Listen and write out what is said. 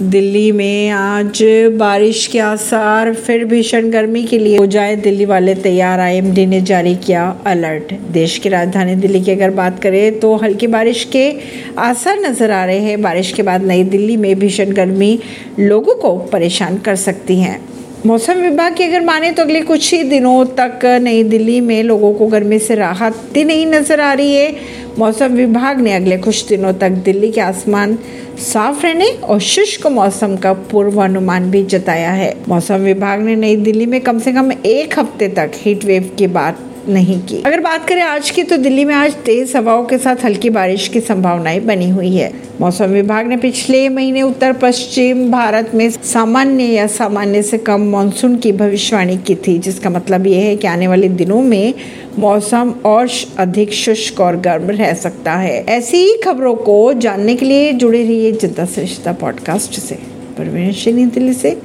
दिल्ली में आज बारिश के आसार, फिर भीषण गर्मी के लिए हो जाए दिल्ली वाले तैयार। आईएमडी ने जारी किया अलर्ट। देश की राजधानी दिल्ली की अगर बात करें तो हल्की बारिश के आसार नज़र आ रहे हैं। बारिश के बाद नई दिल्ली में भीषण गर्मी लोगों को परेशान कर सकती हैं। मौसम विभाग की अगर माने तो अगले कुछ ही दिनों तक नई दिल्ली में लोगों को गर्मी से राहत नहीं नज़र आ रही है। मौसम विभाग ने अगले कुछ दिनों तक दिल्ली के आसमान साफ़ रहने और शुष्क मौसम का पूर्वानुमान भी जताया है। मौसम विभाग ने नई दिल्ली में कम से कम एक हफ़्ते तक हीट वेव की बात नहीं की। अगर बात करें आज की तो दिल्ली में आज तेज हवाओं के साथ हल्की बारिश की संभावनाएँ बनी हुई है। मौसम विभाग ने पिछले महीने उत्तर पश्चिम भारत में सामान्य या सामान्य से कम मानसून की भविष्यवाणी की थी, जिसका मतलब ये है कि आने वाले दिनों में मौसम और अधिक शुष्क और गर्म रह सकता है। ऐसी ही खबरों को जानने के लिए जुड़े रहिए जनता श्रेष्ठता पॉडकास्ट से। परवीन दिल्ली से।